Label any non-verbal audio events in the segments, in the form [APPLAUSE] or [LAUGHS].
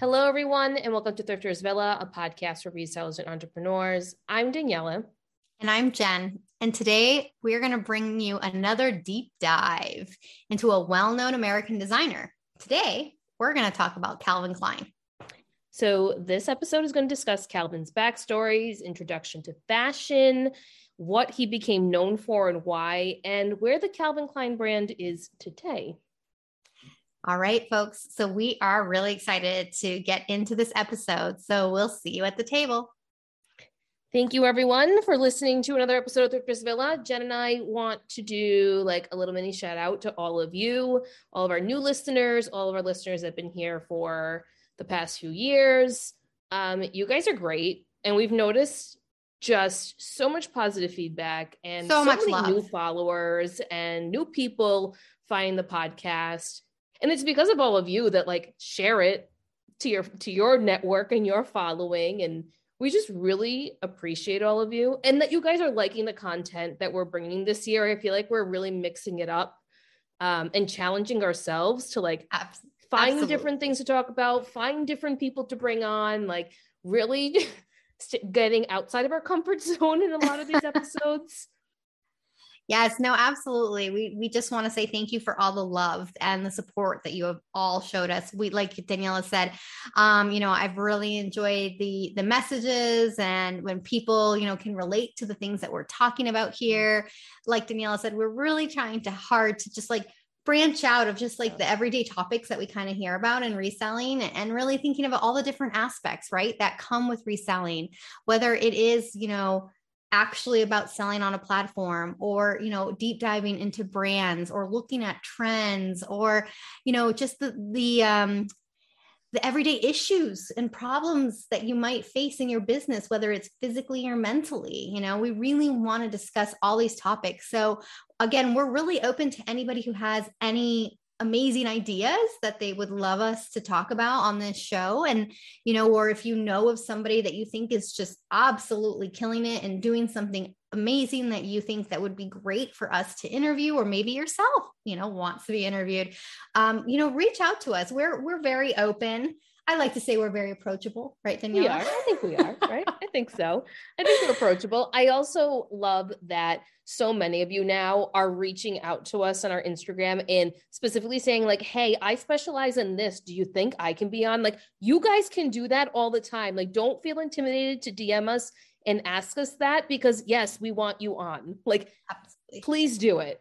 Hello, everyone, and welcome to Thrifters Villa, a podcast for resellers and entrepreneurs. I'm Daniela. And I'm Jen. And today we are going to bring you another deep dive into a well known American designer. Today, we're going to talk about Calvin Klein. So, this episode is going to discuss Calvin's backstories, introduction to fashion, what he became known for and why, and where the Calvin Klein brand is today. All right, folks. So, we are really excited to get into this episode. So, we'll see you at the table. Thank you, everyone, for listening to another episode of Thrifters Villa. Jen and I want to do like a little mini shout out to all of you, all of our new listeners, all of our listeners that have been here for the past few years. Um, you guys are great. And we've noticed just so much positive feedback and so, so much many love. new followers and new people find the podcast. And it's because of all of you that like share it to your to your network and your following and we just really appreciate all of you and that you guys are liking the content that we're bringing this year. I feel like we're really mixing it up um, and challenging ourselves to like find different things to talk about, find different people to bring on, like really [LAUGHS] getting outside of our comfort [LAUGHS] zone in a lot of these [LAUGHS] episodes. Yes, no, absolutely. We we just want to say thank you for all the love and the support that you have all showed us. We like Daniela said, um, you know, I've really enjoyed the the messages and when people, you know, can relate to the things that we're talking about here. Like Daniela said, we're really trying to hard to just like branch out of just like the everyday topics that we kind of hear about in reselling and really thinking about all the different aspects, right, that come with reselling, whether it is, you know, actually about selling on a platform or you know deep diving into brands or looking at trends or you know just the the um the everyday issues and problems that you might face in your business whether it's physically or mentally you know we really want to discuss all these topics. So again we're really open to anybody who has any amazing ideas that they would love us to talk about on this show. And you know or if you know of somebody that you think is just absolutely killing it and doing something amazing that you think that would be great for us to interview or maybe yourself you know wants to be interviewed um, you know reach out to us. We're we're very open I like to say we're very approachable, right, Daniela? We are. I think we are, right? I think so. I think we're approachable. I also love that so many of you now are reaching out to us on our Instagram and specifically saying, like, hey, I specialize in this. Do you think I can be on? Like, you guys can do that all the time. Like, don't feel intimidated to DM us and ask us that because, yes, we want you on. Like, Absolutely. please do it.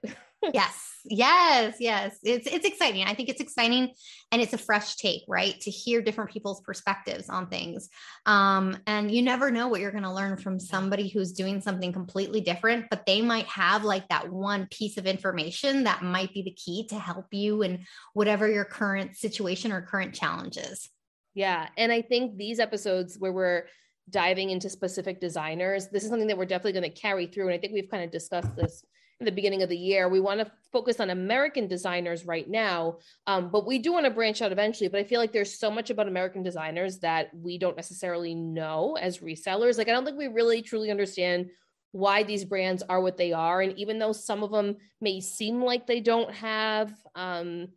Yes yes yes. It's it's exciting. I think it's exciting and it's a fresh take right? To hear different people's perspectives on things. Um and you never know what you're going to learn from somebody who's doing something completely different but they might have like that one piece of information that might be the key to help you in whatever your current situation or current challenges. Yeah and i think these episodes where we're diving into specific designers this is something that we're definitely going to carry through and i think we've kind of discussed this the beginning of the year. We want to focus on American designers right now, um, but we do want to branch out eventually. But I feel like there's so much about American designers that we don't necessarily know as resellers. Like, I don't think we really truly understand why these brands are what they are. And even though some of them may seem like they don't have, um,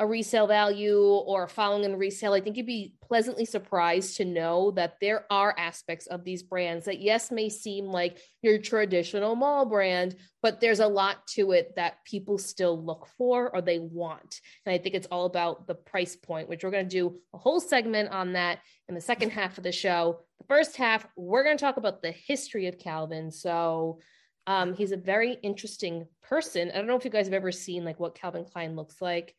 a resale value or following in resale, I think you'd be pleasantly surprised to know that there are aspects of these brands that, yes, may seem like your traditional mall brand, but there's a lot to it that people still look for or they want. And I think it's all about the price point, which we're going to do a whole segment on that in the second half of the show. The first half, we're going to talk about the history of Calvin. So, um, he's a very interesting person. I don't know if you guys have ever seen like what Calvin Klein looks like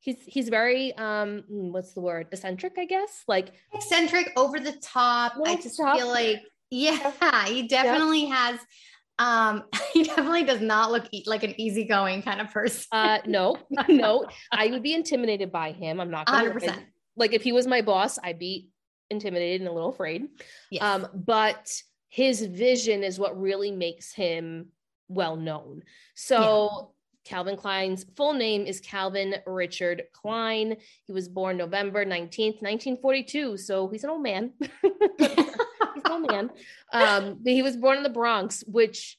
he's he's very um what's the word? Eccentric i guess? Like eccentric over the top. Over i just top. feel like yeah [LAUGHS] he definitely has um [LAUGHS] he definitely does not look e- like an easygoing kind of person. Uh [LAUGHS] no no. I would be intimidated by him i'm not gonna 100%. like if he was my boss i'd be intimidated and a little afraid. Yes. um but his vision is what really makes him well known so Calvin Klein's full name is Calvin Richard Klein. He was born November 19th, 1942. So he's an old man. [LAUGHS] he's an old man. Um, he was born in the Bronx, which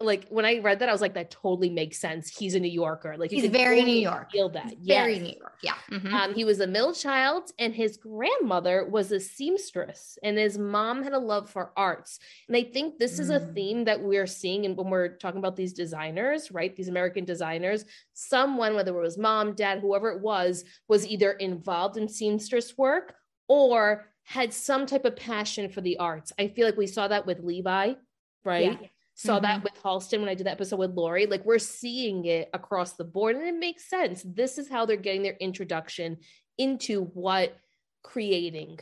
like when I read that, I was like, that totally makes sense. He's a New Yorker. Like he's very New York. Feel that? Yes. Very New York. Yeah. Mm-hmm. Um, he was a middle child, and his grandmother was a seamstress, and his mom had a love for arts. And I think this mm. is a mm. theme that we're seeing, and when we're talking about these designers, right? These American designers, someone, whether it was mom, dad, whoever it was, was either involved in seamstress work or had some type of passion for the arts. I feel like we saw that with Levi, right? Yeah saw mm-hmm. that with Halston when I did that episode with Lori. Like we're seeing it across the board and it makes sense. This is how they're getting their introduction into what creating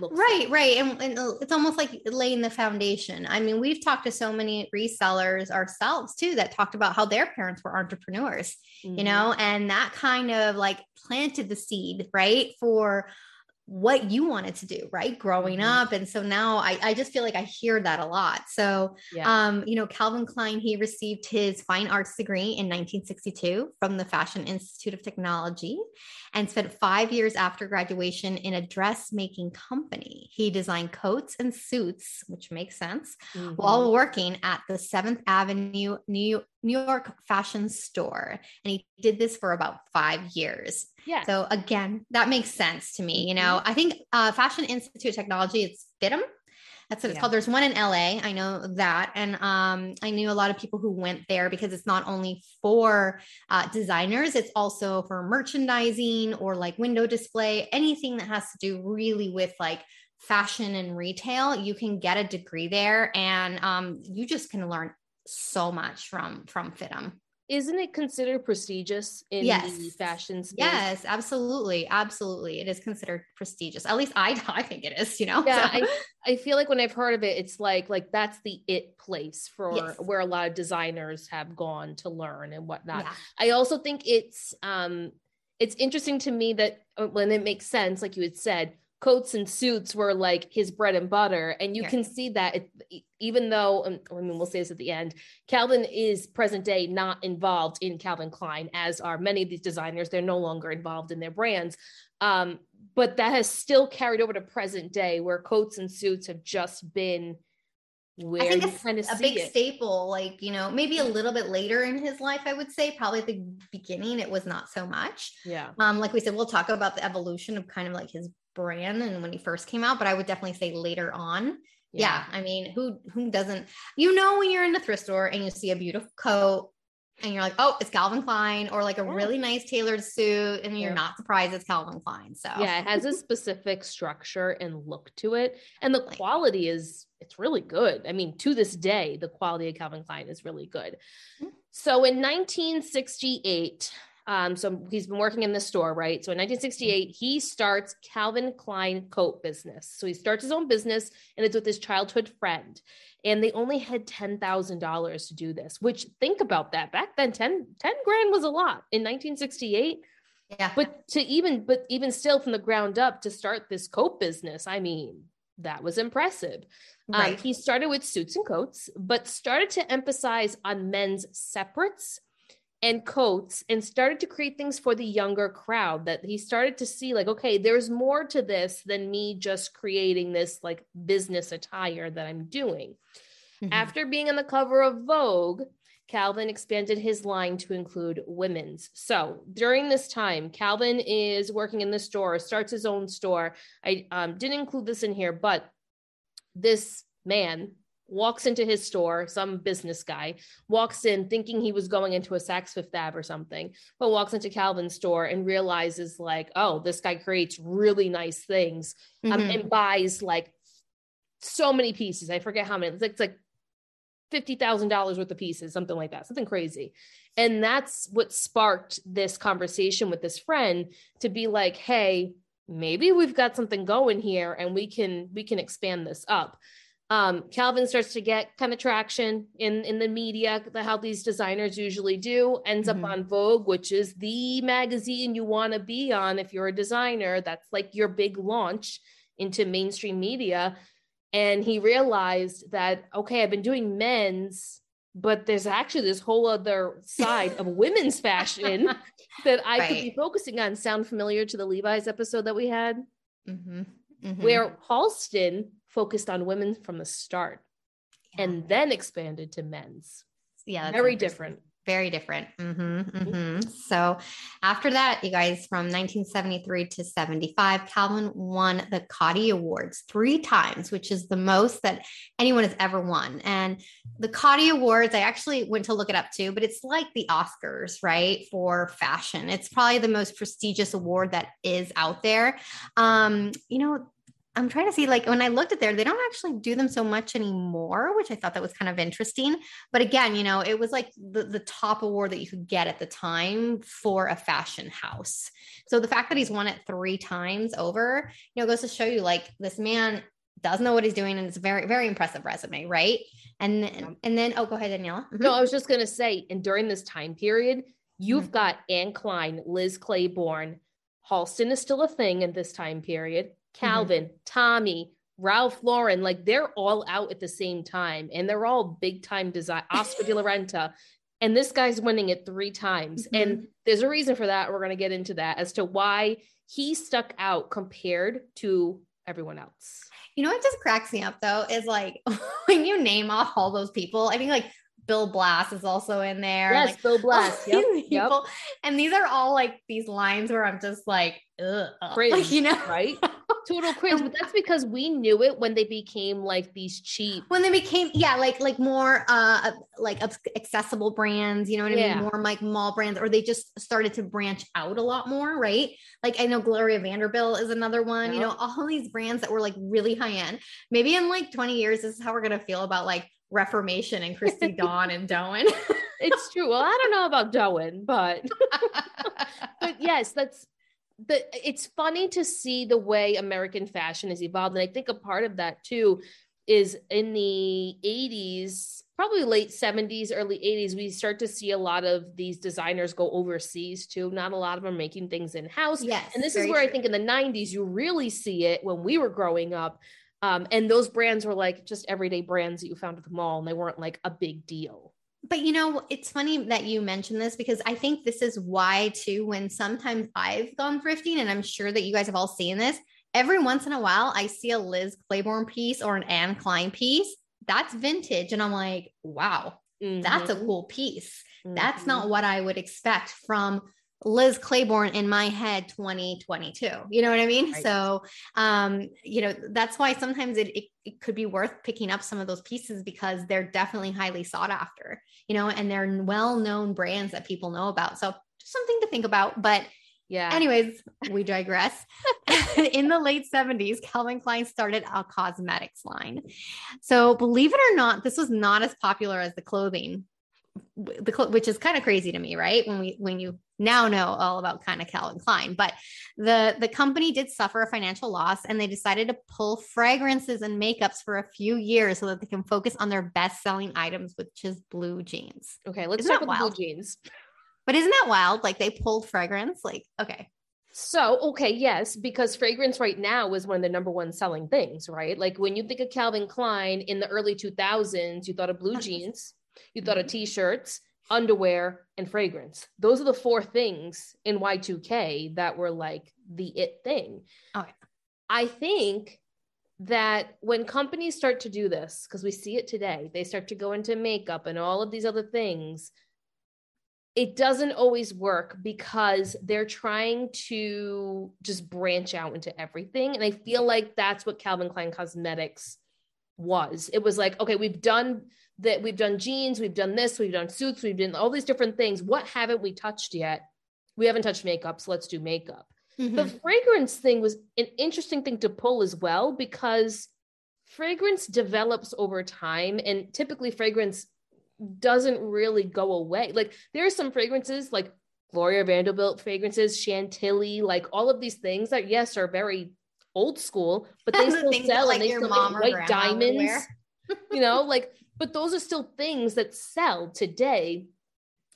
right like. right and, and, it's almost like laying the foundation i mean we've talked to so many resellers ourselves too that talked about how their parents were entrepreneurs mm-hmm. you know and that kind of like planted the seed right for what you wanted to do right growing mm-hmm. up and so now I, I just feel like i hear that a lot so yeah. um you know calvin klein he received his fine arts degree in 1962 from the fashion institute of technology and spent five years after graduation in a dressmaking company he designed coats and suits which makes sense mm-hmm. while working at the seventh avenue new New York fashion store. And he did this for about five years. Yeah. So again, that makes sense to me. You know, mm-hmm. I think uh, Fashion Institute of Technology, it's FIDM. That's what it's yeah. called. There's one in LA. I know that. And um, I knew a lot of people who went there because it's not only for uh, designers, it's also for merchandising or like window display, anything that has to do really with like fashion and retail. You can get a degree there and um, you just can learn so much from from FIDM. Isn't it considered prestigious in yes. the fashion space? Yes, absolutely, absolutely. It is considered prestigious. At least I, [LAUGHS] I think it is. You know. Yeah, so. I, I feel like when I've heard of it, it's like like that's the it place for yes. where a lot of designers have gone to learn and whatnot. Yeah. I also think it's um it's interesting to me that uh, when it makes sense, like you had said, coats and suits were like his bread and butter and you yeah. can see that it, even though um, i mean we'll say this at the end calvin is present day not involved in calvin klein as are many of these designers they're no longer involved in their brands um, but that has still carried over to present day where coats and suits have just been where I think it's kind of a big it. staple, like, you know, maybe a little bit later in his life, I would say, probably at the beginning, it was not so much. Yeah. Um, like we said, we'll talk about the evolution of kind of like his brand and when he first came out, but I would definitely say later on. Yeah. yeah. I mean, who who doesn't you know when you're in the thrift store and you see a beautiful coat and you're like, oh, it's Calvin Klein, or like a yeah. really nice tailored suit, and you're yeah. not surprised it's Calvin Klein. So yeah, it has a specific structure and look to it, and the quality is it's really good. I mean, to this day, the quality of Calvin Klein is really good. Mm-hmm. So in 1968, um, so he's been working in the store, right? So in 1968, he starts Calvin Klein coat business. So he starts his own business and it's with his childhood friend. And they only had $10,000 to do this, which think about that. Back then, 10, 10 grand was a lot in 1968. Yeah. But to even, but even still from the ground up to start this coat business, I mean, that was impressive. Um, right. Um, he started with suits and coats, but started to emphasize on men's separates and coats and started to create things for the younger crowd that he started to see like okay there's more to this than me just creating this like business attire that i'm doing. Mm-hmm. after being on the cover of vogue calvin expanded his line to include women's. So during this time calvin is working in the store starts his own store. I um, didn't include this in here but this man walks into his store, some business guy walks in thinking he was going into a Saks Fifth Ave or something, but walks into Calvin's store and realizes like, oh, this guy creates really nice things um, mm-hmm. and buys like so many pieces. I forget how many. It's like, it's like fifty thousand dollars worth of pieces, something like that, something crazy. And that's what sparked this conversation with this friend to be like, hey, maybe we've got something going here and we can we can expand this up um, Calvin starts to get kind of traction in in the media, the, how these designers usually do. Ends mm-hmm. up on Vogue, which is the magazine you want to be on if you're a designer. That's like your big launch into mainstream media. And he realized that okay, I've been doing men's, but there's actually this whole other side of women's [LAUGHS] fashion that I right. could be focusing on. Sound familiar to the Levi's episode that we had? Mm-hmm. Mm-hmm. Where Halston focused on women from the start yeah. and then expanded to men's. yeah, very different very different. Mm-hmm, mm-hmm. So after that, you guys, from 1973 to 75, Calvin won the Coty Awards three times, which is the most that anyone has ever won. And the Coty Awards, I actually went to look it up too, but it's like the Oscars, right? For fashion. It's probably the most prestigious award that is out there. Um, you know, I'm trying to see like when I looked at there, they don't actually do them so much anymore, which I thought that was kind of interesting. But again, you know, it was like the, the top award that you could get at the time for a fashion house. So the fact that he's won it three times over, you know, goes to show you like this man does know what he's doing and it's a very, very impressive resume, right? And then, and then, oh, go ahead, Daniela. Mm-hmm. No, I was just gonna say, and during this time period, you've mm-hmm. got Anne Klein, Liz Claiborne, Halston is still a thing in this time period. Mm-hmm. Calvin, mm-hmm. Tommy, Ralph Lauren, like they're all out at the same time and they're all big time design. [LAUGHS] Oscar de la Renta. And this guy's winning it three times. Mm-hmm. And there's a reason for that. We're going to get into that as to why he stuck out compared to everyone else. You know what just cracks me up though is like [LAUGHS] when you name off all those people, I think like Bill Blass is also in there. Yes, like, Bill Blass. Yep, [LAUGHS] yep. And these are all like these lines where I'm just like, ugh, [LAUGHS] cringe, like, you know, right? Total [LAUGHS] cringe. but that's because we knew it when they became like these cheap. When they became, yeah, like like more uh like accessible brands. You know what yeah. I mean? More like mall brands, or they just started to branch out a lot more, right? Like I know Gloria Vanderbilt is another one. Yep. You know, all these brands that were like really high end. Maybe in like 20 years, this is how we're gonna feel about like Reformation and Christy [LAUGHS] Dawn and Doen. [LAUGHS] it's true. Well, I don't know about Doen, but [LAUGHS] but yes, that's the it's funny to see the way American fashion has evolved. And I think a part of that too is in the 80s, probably late 70s, early 80s, we start to see a lot of these designers go overseas too. Not a lot of them making things in house. Yes. And this is where true. I think in the 90s, you really see it when we were growing up um, and those brands were like just everyday brands that you found at the mall and they weren't like a big deal. But you know, it's funny that you mentioned this because I think this is why, too, when sometimes I've gone thrifting, and I'm sure that you guys have all seen this, every once in a while I see a Liz Claiborne piece or an Anne Klein piece that's vintage. And I'm like, wow, mm-hmm. that's a cool piece. Mm-hmm. That's not what I would expect from Liz Claiborne in my head 2022. You know what I mean? Right. So, um, you know, that's why sometimes it, it, it, could be worth picking up some of those pieces because they're definitely highly sought after, you know, and they're well known brands that people know about. So, just something to think about. But yeah. Anyways, we digress. [LAUGHS] [LAUGHS] in the late 70s, Calvin Klein started a cosmetics line. So, believe it or not, this was not as popular as the clothing the which is kind of crazy to me, right? When we when you now know all about kind of Calvin Klein, but the the company did suffer a financial loss, and they decided to pull fragrances and makeups for a few years so that they can focus on their best selling items, which is blue jeans. Okay, let's isn't talk about wild? blue jeans. But isn't that wild? Like they pulled fragrance, like okay. So, okay, yes, because fragrance right now is one of the number one selling things, right? Like when you think of Calvin Klein in the early 2000s, you thought of blue uh-huh. jeans, you thought of mm-hmm. t-shirts, underwear, and fragrance. Those are the four things in Y2K that were like the it thing. Okay. I think that when companies start to do this, because we see it today, they start to go into makeup and all of these other things. It doesn't always work because they're trying to just branch out into everything. And I feel like that's what Calvin Klein Cosmetics was. It was like, okay, we've done that we've done jeans, we've done this, we've done suits, we've done all these different things. What haven't we touched yet? We haven't touched makeup, so let's do makeup. Mm-hmm. The fragrance thing was an interesting thing to pull as well because fragrance develops over time, and typically fragrance doesn't really go away. Like there are some fragrances like Gloria Vanderbilt fragrances, Chantilly, like all of these things that yes are very old school, but they still sell like and they still make white diamonds. you know, like but those are still things that sell today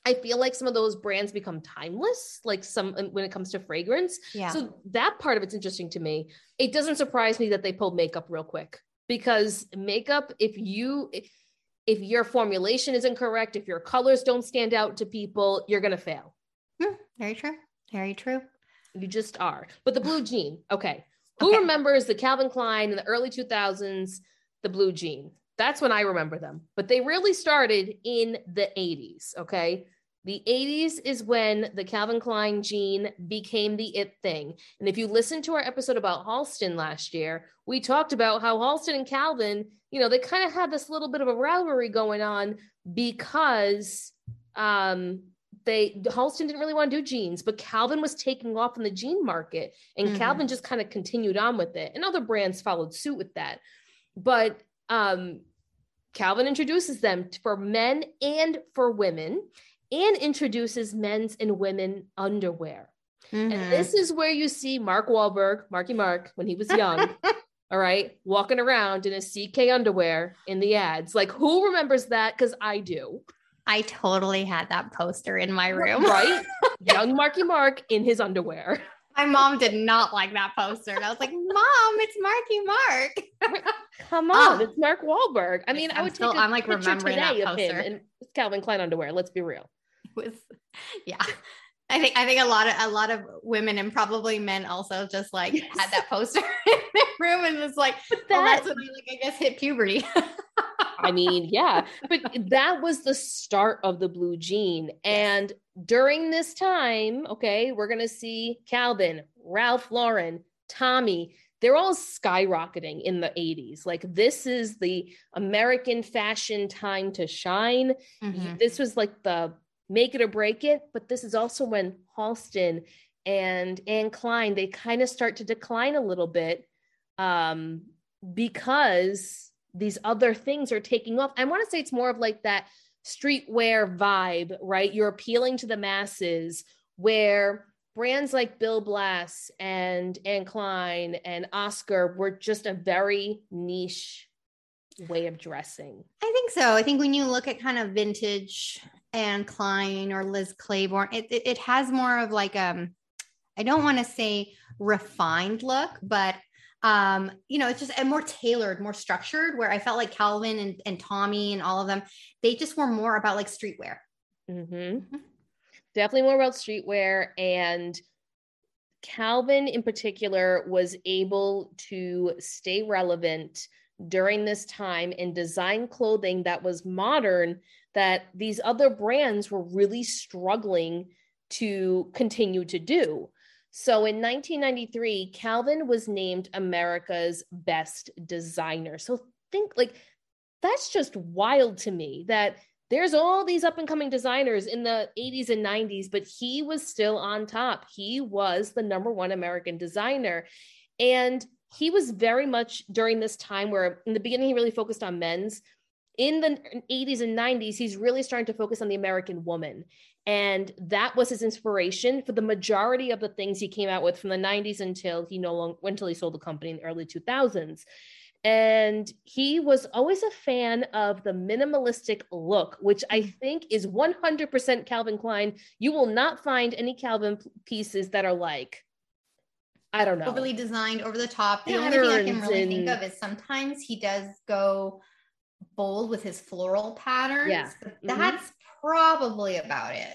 I feel like some of those brands become timeless, like some when it comes to fragrance. Yeah. So that part of it's interesting to me. It doesn't surprise me that they pulled makeup real quick because makeup, if you if your formulation isn't correct, if your colors don't stand out to people, you're gonna fail. Hmm, very true. Very true. You just are. But the blue jean, okay. Who remembers the Calvin Klein in the early 2000s, the blue jean? That's when I remember them. But they really started in the 80s. Okay. The 80s is when the Calvin Klein jean became the it thing. And if you listen to our episode about Halston last year, we talked about how Halston and Calvin, you know, they kind of had this little bit of a rivalry going on because um they Halston didn't really want to do jeans, but Calvin was taking off in the jean market and mm-hmm. Calvin just kind of continued on with it. And other brands followed suit with that. But um Calvin introduces them for men and for women and introduces men's and women underwear. Mm-hmm. And this is where you see Mark Wahlberg, Marky Mark, when he was young, [LAUGHS] all right, walking around in a CK underwear in the ads. Like, who remembers that? Because I do. I totally had that poster in my room. Right? [LAUGHS] young Marky Mark in his underwear. My mom did not like that poster. And I was like, Mom, it's Marky Mark. [LAUGHS] Come ah. on, oh. it's Mark Wahlberg. I mean, I'm i would still, take a I'm like remembering that poster. of him in Calvin Klein underwear. Let's be real. Was yeah. I think I think a lot of a lot of women and probably men also just like yes. had that poster [LAUGHS] in their room and was like, that, well, that's when I like I guess hit puberty. I mean, yeah, [LAUGHS] but that was the start of the blue jean. And during this time, okay, we're gonna see Calvin, Ralph Lauren, Tommy. They're all skyrocketing in the 80s. Like, this is the American fashion time to shine. Mm-hmm. This was like the make it or break it. But this is also when Halston and Anne Klein, they kind of start to decline a little bit um, because these other things are taking off. I want to say it's more of like that streetwear vibe, right? You're appealing to the masses where brands like Bill Blass and Anne Klein and Oscar were just a very niche way of dressing. I think so. I think when you look at kind of vintage Anne Klein or Liz Claiborne, it, it, it has more of like um I don't want to say refined look, but um, you know, it's just a more tailored, more structured, where I felt like Calvin and, and Tommy and all of them, they just were more about like streetwear. Mm-hmm. Mm-hmm. Definitely more about streetwear. And Calvin, in particular, was able to stay relevant during this time and design clothing that was modern that these other brands were really struggling to continue to do. So in 1993, Calvin was named America's best designer. So think like that's just wild to me that there's all these up and coming designers in the 80s and 90s, but he was still on top. He was the number one American designer. And he was very much during this time where in the beginning he really focused on men's in the 80s and 90s he's really starting to focus on the american woman. And that was his inspiration for the majority of the things he came out with from the 90s until he no longer until he sold the company in the early 2000s and he was always a fan of the minimalistic look which i think is 100% calvin klein. You will not find any calvin pieces that are like i don't know. Overly designed over the top. The only thing i can really think of is sometimes he does go bold with his floral patterns yeah mm-hmm. that's probably about it.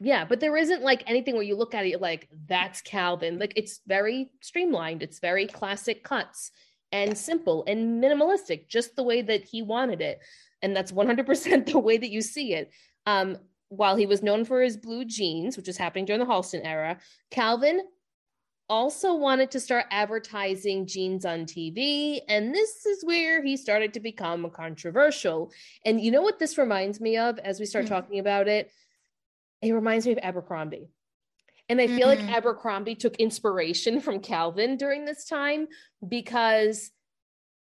Yeah, but there isn't like anything where you look at it like that's Calvin. Like it's very streamlined. It's very classic cuts and yeah. simple and minimalistic, just the way that he wanted it. And that's 100% [LAUGHS] the way that you see it. Um, while he was known for his blue jeans, which was happening during the Halston era, Calvin also wanted to start advertising jeans on TV. And this is where he started to become controversial. And you know what this reminds me of as we start mm-hmm. talking about it? It reminds me of Abercrombie. And I feel mm-hmm. like Abercrombie took inspiration [LAUGHS] from Calvin during this time because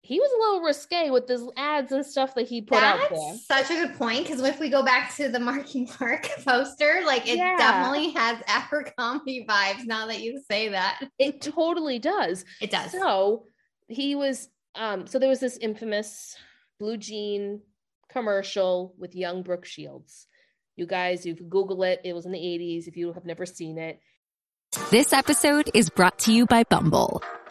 he was a little risque with his ads and stuff that he put That's out there. Such a good point because if we go back to the Marky [LAUGHS] Mark poster, like it yeah. definitely has Abercrombie [LAUGHS] vibes. Now that you say that, it totally does. It does. So he was. Um, so there was this infamous blue jean commercial with young Brooke Shields. You guys, you Google it. It was in the 80s. If you have never seen it. This episode is brought to you by Bumble.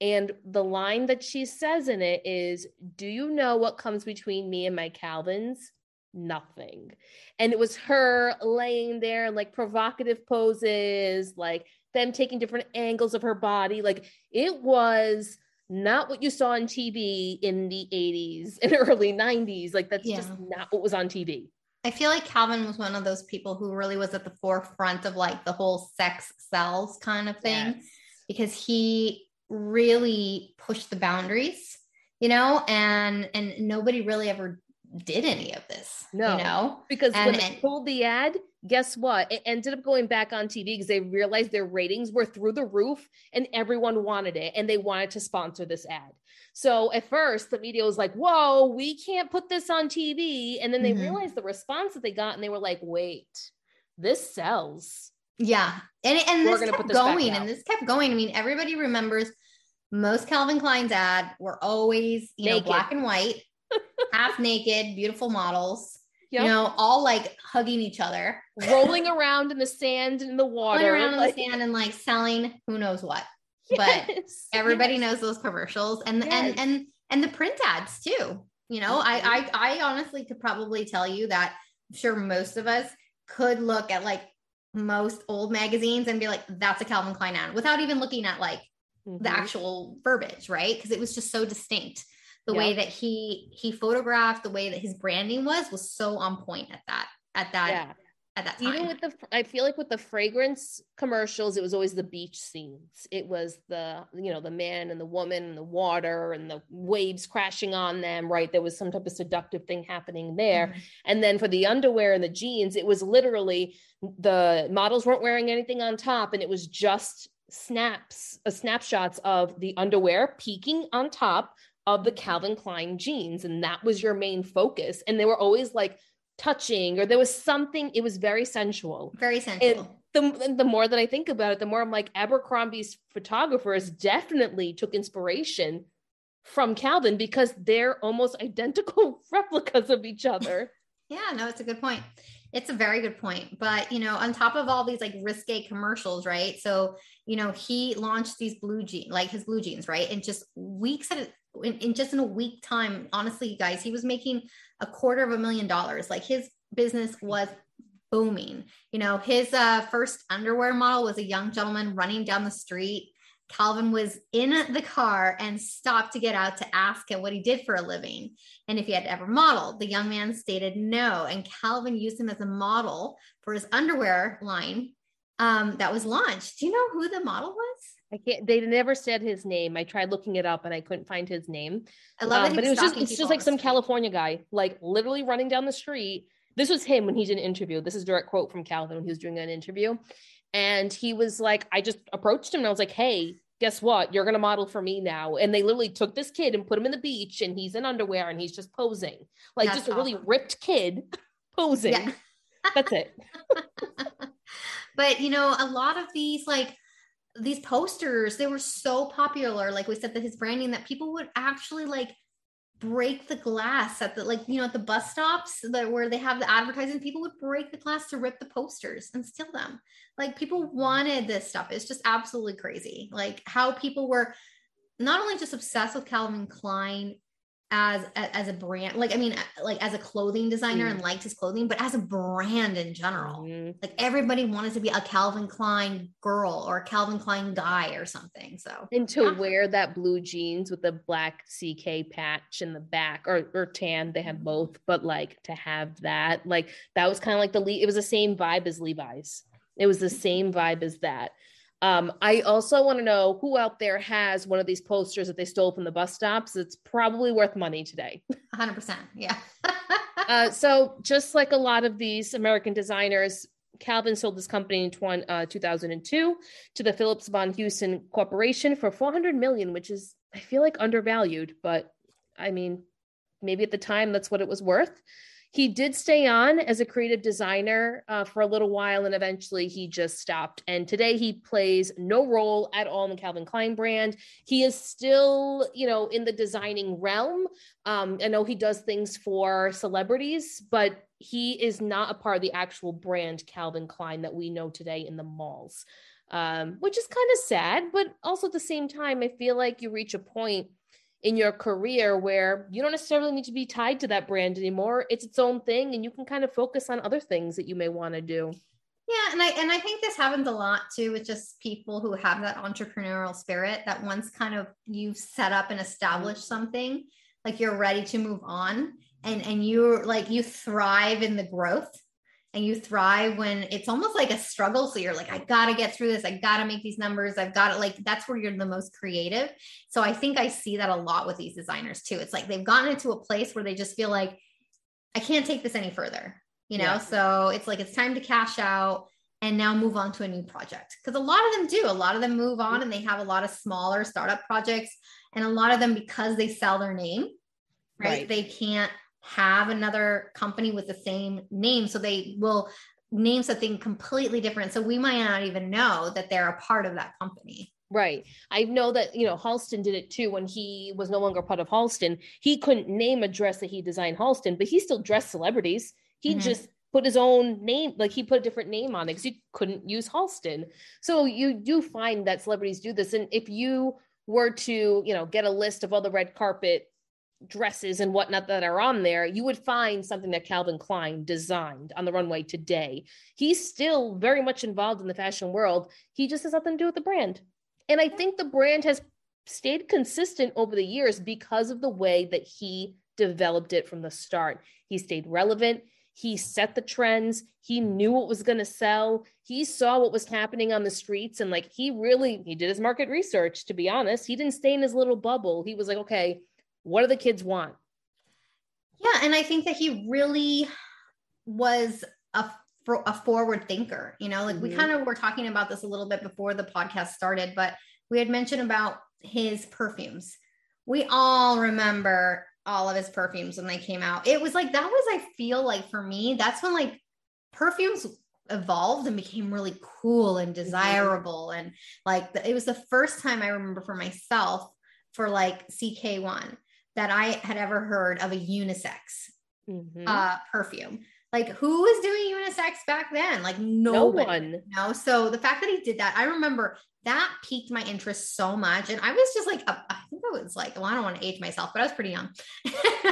And the line that she says in it is, Do you know what comes between me and my Calvins? Nothing. And it was her laying there in like provocative poses, like them taking different angles of her body. Like it was not what you saw on TV in the 80s and [LAUGHS] early 90s. Like that's yeah. just not what was on TV. I feel like Calvin was one of those people who really was at the forefront of like the whole sex sells kind of thing yes. because he really pushed the boundaries, you know, and and nobody really ever did any of this. No, you know, because and, when they pulled the ad, guess what? It ended up going back on TV because they realized their ratings were through the roof and everyone wanted it and they wanted to sponsor this ad. So at first, the media was like, whoa, we can't put this on TV. And then they mm-hmm. realized the response that they got and they were like, wait, this sells. Yeah. And, and this kept this going and this kept going. I mean, everybody remembers most Calvin Klein's ad were always, you naked. know, black and white, [LAUGHS] half naked, beautiful models. Yep. You know, all like hugging each other, rolling [LAUGHS] around in the sand and the water, rolling around like... in the sand and like selling who knows what. [LAUGHS] Yes. But everybody yes. knows those commercials and yes. and and and the print ads too. You know, mm-hmm. I, I I honestly could probably tell you that I'm sure most of us could look at like most old magazines and be like, that's a Calvin Klein ad without even looking at like mm-hmm. the actual verbiage, right? Because it was just so distinct. The yep. way that he he photographed, the way that his branding was was so on point at that at that yeah. At that time. Even with the I feel like with the fragrance commercials, it was always the beach scenes. It was the you know the man and the woman and the water and the waves crashing on them, right? There was some type of seductive thing happening there. Mm-hmm. And then for the underwear and the jeans, it was literally the models weren't wearing anything on top and it was just snaps, uh, snapshots of the underwear peeking on top of the Calvin Klein jeans. And that was your main focus. And they were always like touching, or there was something, it was very sensual. Very sensual. the, the more that I think about it, the more I'm like, Abercrombie's photographers definitely took inspiration from Calvin because they're almost [LAUGHS] identical replicas of each other. [LAUGHS] yeah, no, it's a good point. It's a very good point. But, you know, on top of all these like risque commercials, right? So, you know, he launched these blue jeans, like his blue jeans, right? And just weeks at in, in just in a week time, honestly, guys, he was making a quarter of a million dollars. Like his business was booming. You know, his uh, first underwear model was a young gentleman running down the street Calvin was in the car and stopped to get out to ask him what he did for a living and if he had ever modeled. The young man stated no, and Calvin used him as a model for his underwear line um, that was launched. Do you know who the model was? I can't. They never said his name. I tried looking it up and I couldn't find his name. I love um, it, but it was just it's just like some California guy, like literally running down the street. This was him when he did an interview. This is direct quote from Calvin when he was doing an interview. And he was like, I just approached him and I was like, hey, guess what? You're going to model for me now. And they literally took this kid and put him in the beach and he's in underwear and he's just posing like That's just a really ripped kid [LAUGHS] posing. Yeah. That's it. [LAUGHS] but, you know, a lot of these, like, these posters, they were so popular. Like we said, that his branding that people would actually like break the glass at the like you know at the bus stops that where they have the advertising people would break the glass to rip the posters and steal them like people mm-hmm. wanted this stuff it's just absolutely crazy like how people were not only just obsessed with calvin klein as as a brand like i mean like as a clothing designer mm. and liked his clothing but as a brand in general mm. like everybody wanted to be a calvin klein girl or a calvin klein guy or something so and to yeah. wear that blue jeans with the black ck patch in the back or or tan they had both but like to have that like that was kind of like the it was the same vibe as levi's it was the same vibe as that um, I also want to know who out there has one of these posters that they stole from the bus stops. It's probably worth money today. [LAUGHS] 100%. Yeah. [LAUGHS] uh, so, just like a lot of these American designers, Calvin sold this company in 20, uh, 2002 to the Phillips Van Heusen Corporation for 400 million, which is, I feel like, undervalued, but I mean, maybe at the time that's what it was worth. He did stay on as a creative designer uh, for a little while and eventually he just stopped. And today he plays no role at all in the Calvin Klein brand. He is still, you know, in the designing realm. Um, I know he does things for celebrities, but he is not a part of the actual brand Calvin Klein that we know today in the malls, um, which is kind of sad. But also at the same time, I feel like you reach a point in your career where you don't necessarily need to be tied to that brand anymore. It's its own thing and you can kind of focus on other things that you may want to do. Yeah, and I and I think this happens a lot too with just people who have that entrepreneurial spirit that once kind of you've set up and established something, like you're ready to move on and and you're like you thrive in the growth and you thrive when it's almost like a struggle. So you're like, I got to get through this. I got to make these numbers. I've got to like, that's where you're the most creative. So I think I see that a lot with these designers too. It's like they've gotten into a place where they just feel like, I can't take this any further, you know? Yeah. So it's like, it's time to cash out and now move on to a new project. Because a lot of them do. A lot of them move on and they have a lot of smaller startup projects. And a lot of them, because they sell their name, right? right. They can't have another company with the same name. So they will name something completely different. So we might not even know that they're a part of that company. Right. I know that, you know, Halston did it too when he was no longer part of Halston. He couldn't name a dress that he designed Halston, but he still dressed celebrities. He mm-hmm. just put his own name, like he put a different name on it because he couldn't use Halston. So you do find that celebrities do this. And if you were to, you know, get a list of all the red carpet dresses and whatnot that are on there, you would find something that Calvin Klein designed on the runway today. He's still very much involved in the fashion world. He just has nothing to do with the brand. And I think the brand has stayed consistent over the years because of the way that he developed it from the start. He stayed relevant. He set the trends. He knew what was going to sell. He saw what was happening on the streets and like he really he did his market research to be honest. He didn't stay in his little bubble. He was like, "Okay, what do the kids want? Yeah, and I think that he really was a a forward thinker. You know, like mm-hmm. we kind of were talking about this a little bit before the podcast started, but we had mentioned about his perfumes. We all remember all of his perfumes when they came out. It was like that was I feel like for me, that's when like perfumes evolved and became really cool and mm-hmm. desirable mm-hmm. and like the, it was the first time I remember for myself for like CK1 that I had ever heard of a unisex mm-hmm. uh, perfume. Like who was doing unisex back then? Like no one. You know? So the fact that he did that, I remember that piqued my interest so much. And I was just like, a, I think I was like, well, I don't want to age myself, but I was pretty young.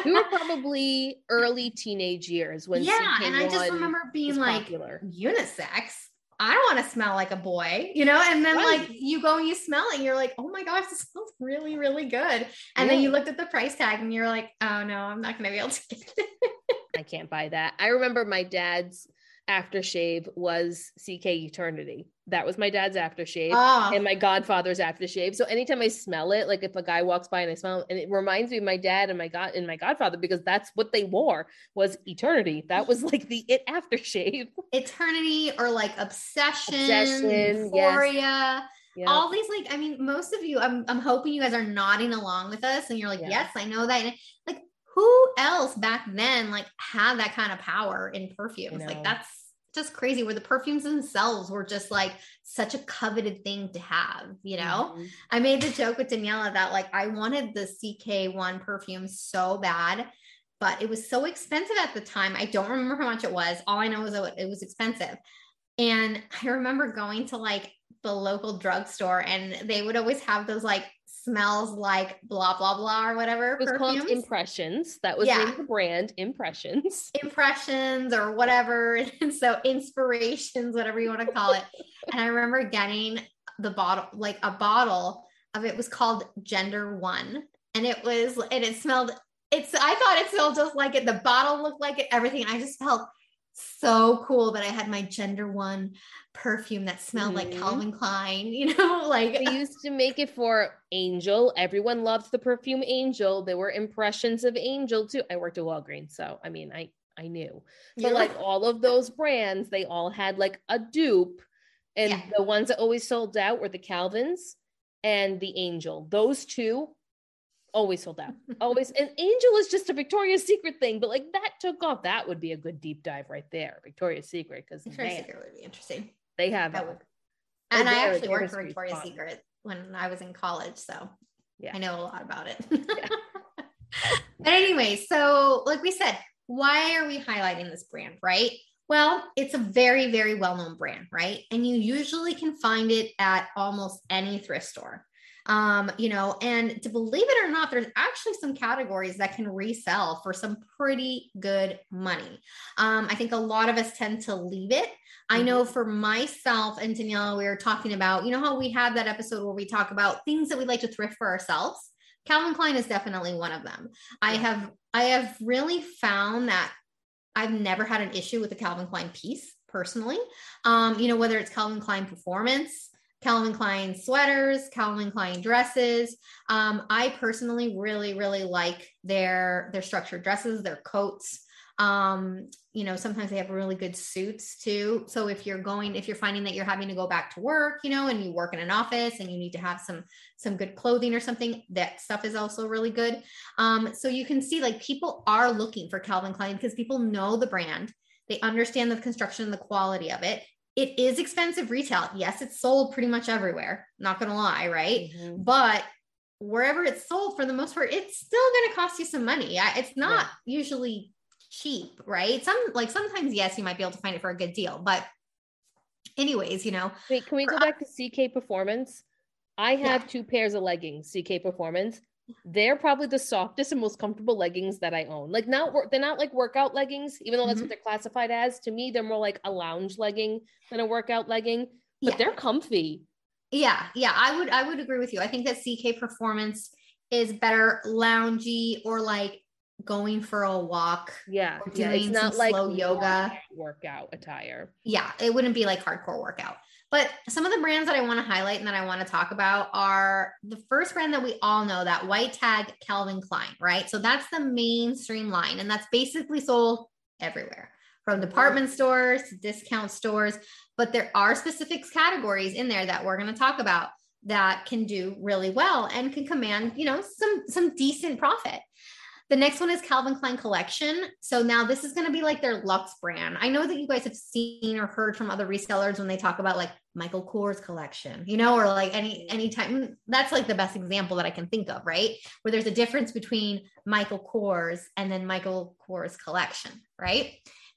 we were [LAUGHS] probably early teenage years when yeah, and I just remember being like popular. unisex I don't want to smell like a boy, you know? And then right. like you go and you smell it and you're like, oh my gosh, this smells really, really good. And yeah. then you looked at the price tag and you're like, oh no, I'm not going to be able to get it. [LAUGHS] I can't buy that. I remember my dad's aftershave was CK Eternity. That was my dad's aftershave oh. and my godfather's aftershave. So anytime I smell it, like if a guy walks by and I smell it, and it reminds me of my dad and my god and my godfather because that's what they wore was eternity. That was like the it aftershave. [LAUGHS] Eternity or like obsession, obsession euphoria. Yes. Yep. All these like, I mean, most of you, I'm I'm hoping you guys are nodding along with us and you're like, yes, I know that. And like who else back then like had that kind of power in perfumes? Like that's just crazy where the perfumes themselves were just like such a coveted thing to have, you know? Mm-hmm. I made the joke with Daniela that like I wanted the CK1 perfume so bad, but it was so expensive at the time. I don't remember how much it was. All I know is that it was expensive. And I remember going to like the local drugstore and they would always have those like smells like blah blah blah or whatever. It was perfumes. called Impressions. That was yeah. the brand Impressions. [LAUGHS] Impressions or whatever. And [LAUGHS] so inspirations, whatever you want to call it. [LAUGHS] and I remember getting the bottle, like a bottle of it was called Gender One. And it was, and it smelled, it's, I thought it smelled just like it. The bottle looked like it, everything. I just felt so cool that I had my gender one perfume that smelled mm-hmm. like Calvin Klein, [LAUGHS] you know, like we used to make it for Angel. Everyone loved the perfume Angel. There were impressions of Angel too. I worked at Walgreens, so I mean, I I knew. But You're like all of those brands, they all had like a dupe. And yeah. the ones that always sold out were the Calvins and the Angel. Those two always sold out. [LAUGHS] Always and angel is just a victoria's secret thing but like that took off. That would be a good deep dive right there victoria's secret because victoria's secret would be interesting. they have that would and i actually worked for victoria's fun. secret when i was in college so yeah. I know a lot about it. Yeah. [LAUGHS] but anyway so like we said why are we highlighting this brand right? Well, it's a very, very well known brand, right? And you usually can find it at almost any thrift store um, you know, and to believe it or not, there's actually some categories that can resell for some pretty good money. Um, I think a lot of us tend to leave it. I know mm-hmm. for myself and Daniela, we were talking about, you know, how we have that episode where we talk about things that we like to thrift for ourselves. Calvin Klein is definitely one of them. I have I have really found that I've never had an issue with the Calvin Klein piece personally. Um, you know, whether it's Calvin Klein performance, Calvin Klein sweaters, Calvin Klein dresses. Um, I personally really, really like their their structured dresses, their coats. Um, you know, sometimes they have really good suits too. So if you're going, if you're finding that you're having to go back to work, you know, and you work in an office and you need to have some some good clothing or something, that stuff is also really good. Um, so you can see like people are looking for Calvin Klein because people know the brand. They understand the construction and the quality of it it is expensive retail. Yes, it's sold pretty much everywhere. Not going to lie, right? Mm-hmm. But wherever it's sold, for the most part, it's still going to cost you some money. It's not yeah. usually cheap, right? Some like sometimes, yes, you might be able to find it for a good deal, but anyways, you know. Wait, can we go back to CK Performance? I have yeah. two pairs of leggings, CK Performance they're probably the softest and most comfortable leggings that I own. Like not they're not like workout leggings, even though that's mm-hmm. what they're classified as. To me, they're more like a lounge legging than a workout legging, but yeah. they're comfy. Yeah, yeah, I would I would agree with you. I think that CK Performance is better loungy or like going for a walk. Yeah, yeah, it's not like slow yoga workout attire. Yeah, it wouldn't be like hardcore workout. But some of the brands that I want to highlight and that I want to talk about are the first brand that we all know, that white tag Calvin Klein, right? So that's the mainstream line, and that's basically sold everywhere from department stores to discount stores. But there are specific categories in there that we're going to talk about that can do really well and can command, you know, some some decent profit. The next one is Calvin Klein Collection. So now this is going to be like their Luxe brand. I know that you guys have seen or heard from other resellers when they talk about like Michael Kors collection, you know, or like any any time. Mm, that's like the best example that I can think of, right? Where there's a difference between Michael Kors and then Michael Kors collection, right?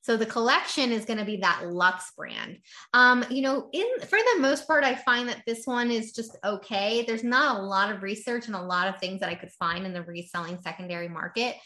So the collection is going to be that Luxe brand. Um, you know, in for the most part, I find that this one is just okay. There's not a lot of research and a lot of things that I could find in the reselling secondary market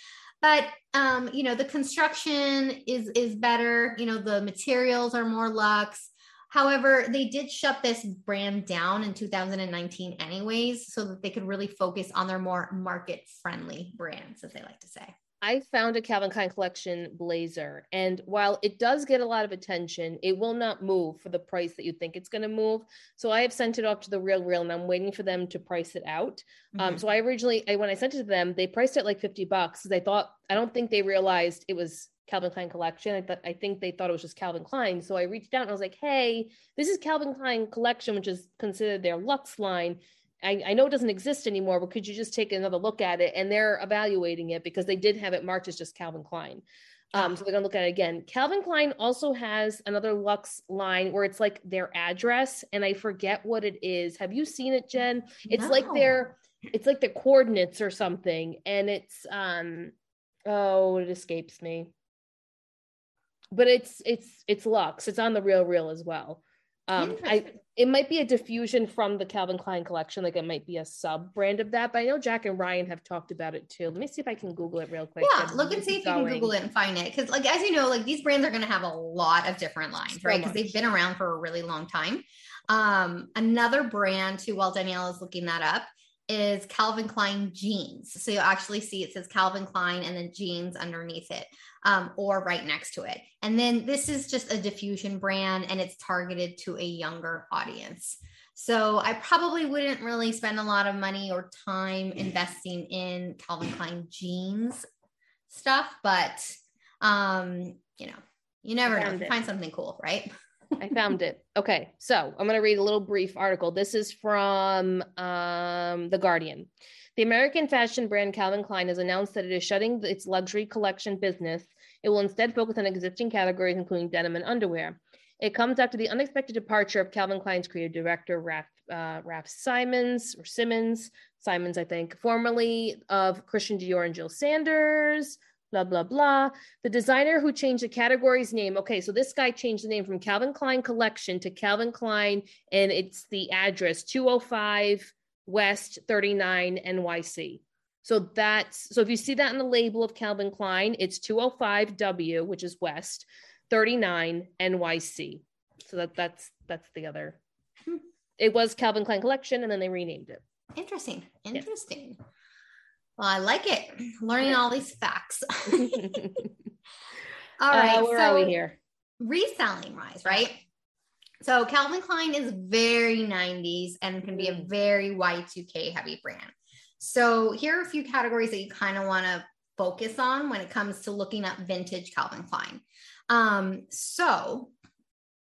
but um, you know the construction is is better you know the materials are more luxe however they did shut this brand down in 2019 anyways so that they could really focus on their more market friendly brands as they like to say I found a Calvin Klein collection blazer, and while it does get a lot of attention, it will not move for the price that you think it's going to move. So I have sent it off to the RealReal, and I'm waiting for them to price it out. Um, mm-hmm. Um, so I originally, I, when I sent it to them, they priced it like 50 bucks because I thought I don't think they realized it was Calvin Klein collection. I thought I think they thought it was just Calvin Klein. So I reached out and I was like, "Hey, this is Calvin Klein collection, which is considered their Luxe line. I, I know it doesn't exist anymore, but could you just take another look at it? And they're evaluating it because they did have it marked as just Calvin Klein. Um, so they're gonna look at it again. Calvin Klein also has another Lux line where it's like their address, and I forget what it is. Have you seen it, Jen? It's no. like their it's like the coordinates or something, and it's um oh it escapes me. But it's it's it's Lux. It's on the RealReal as well. Um, I it might be a diffusion from the Calvin Klein collection, like it might be a sub brand of that. But I know Jack and Ryan have talked about it too. Let me see if I can Google it real quick. Yeah, look and see if going. you can Google it and find it. Because, like as you know, like these brands are going to have a lot of different lines, so right? Because they've been around for a really long time. Um, another brand too, while Danielle is looking that up, is Calvin Klein jeans. So you'll actually see it says Calvin Klein and then jeans underneath it um, or right next to it. And then this is just a diffusion brand and it's targeted to a younger audience. So I probably wouldn't really spend a lot of money or time investing in Calvin Klein jeans stuff, but um, you know, you never know. You Find something cool, right? I found it. Okay, so I'm going to read a little brief article. This is from um, The Guardian. The American fashion brand Calvin Klein has announced that it is shutting its luxury collection business. It will instead focus on existing categories, including denim and underwear. It comes after the unexpected departure of Calvin Klein's creative director, Raf, uh, Simons, or Simmons, Simons, I think, formerly of Christian Dior and Jil Sanders, blah, blah, blah. The designer who changed the category's name. Okay, so this guy changed the name from Calvin Klein Collection to Calvin Klein, and it's the address 205 West 39 NYC. So that's so if you see that in the label of Calvin Klein, it's 205W, which is West 39 NYC. So that that's that's the other. Hmm. It was Calvin Klein Collection, and then they renamed it. Interesting. Interesting. Well, I like it. [CLEARS THROAT] Learning all these facts. [LAUGHS] [LAUGHS] all right. Uh, where so, are we here? Reselling wise, right? So Calvin Klein is very 90s and can be a mm. very Y2K heavy brand. So here are a few categories that you kind of want to focus on when it comes to looking at vintage Calvin Klein. Um, so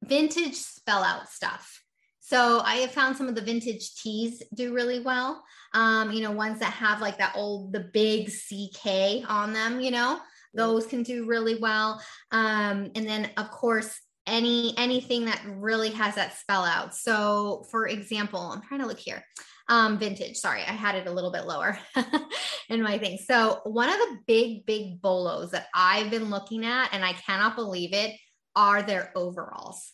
vintage spell out stuff. So I have found some of the vintage tees do really well. Um, you know, ones that have like that old, the big CK on them, you know, those can do really well. Um, and then of course, any anything that really has that spell out. So for example, I'm trying to look here. Um, vintage, sorry, I had it a little bit lower [LAUGHS] in my thing. So one of the big, big bolos that I've been looking at, and I cannot believe it, are their overalls.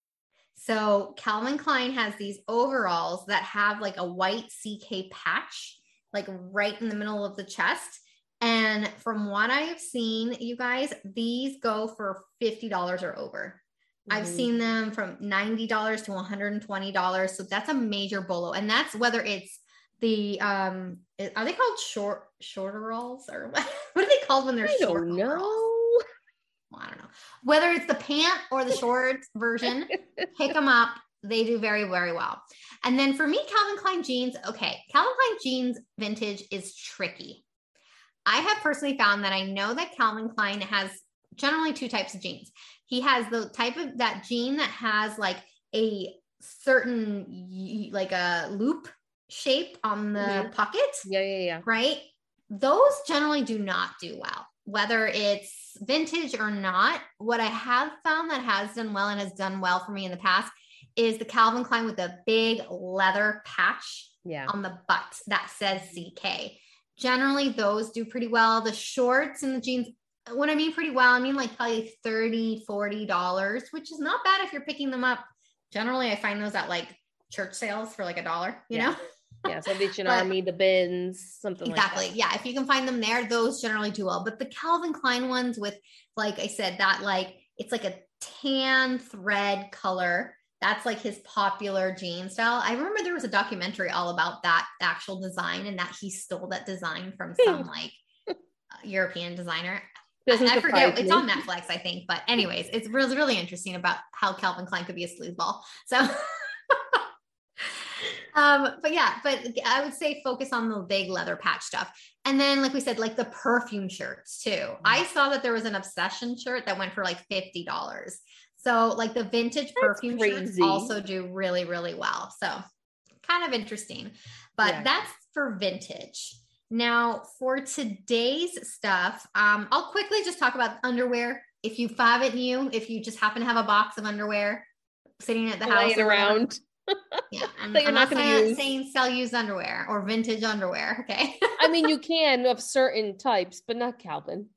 So Calvin Klein has these overalls that have like a white CK patch, like right in the middle of the chest. And from what I have seen, you guys, these go for $50 or over. Mm-hmm. I've seen them from $90 to $120. So that's a major bolo. And that's whether it's the um are they called short shorter rolls or [LAUGHS] what, what are they called when they're I short? Don't know. I don't know whether it's the pant or the shorts version, [LAUGHS] pick them up. They do very, very well. And then for me, Calvin Klein jeans, okay, Calvin Klein jeans vintage is tricky. I have personally found that I know that Calvin Klein has generally two types of jeans. He has the type of that jean that has like a certain like a loop shape on the mm-hmm. pocket. Yeah, yeah, yeah. Right? Those generally do not do well whether it's vintage or not, what I have found that has done well and has done well for me in the past is the Calvin Klein with the big leather patch yeah. on the butt that says CK. Generally, those do pretty well. The shorts and the jeans, when I mean pretty well, I mean like probably 30 $40, which is not bad if you're picking them up. Generally, I find those at like church sales for like a dollar, you yeah. know? Yeah, Salvation but, Army, the bins, something exactly. Like yeah, if you can find them there, those generally do well. But the Calvin Klein ones with, like I said, that like it's like a tan thread color. That's like his popular jean style. I remember there was a documentary all about that actual design and that he stole that design from hmm. some like uh, European designer. I, I forget. Me. It's on Netflix, I think. But anyways, it's really really interesting about how Calvin Klein could be a sleazeball. So [LAUGHS] um, but yeah, but I would say focus on the big leather patch stuff. And then, like we said, like the perfume shirts too. Mm-hmm. I saw that there was an obsession shirt that went for like $50. So, like the vintage That's perfume crazy. shirts also do really, really well. So, kind of interesting. But yeah. that's for vintage. Now, for today's stuff, um, I'll quickly just talk about underwear. If you have it new, if you just happen to have a box of underwear sitting at the house around, yeah, [LAUGHS] I'm, that you're I'm not, not going to use. Saying sell used underwear or vintage underwear. Okay. I mean, you [LAUGHS] can of certain types, but not Calvin.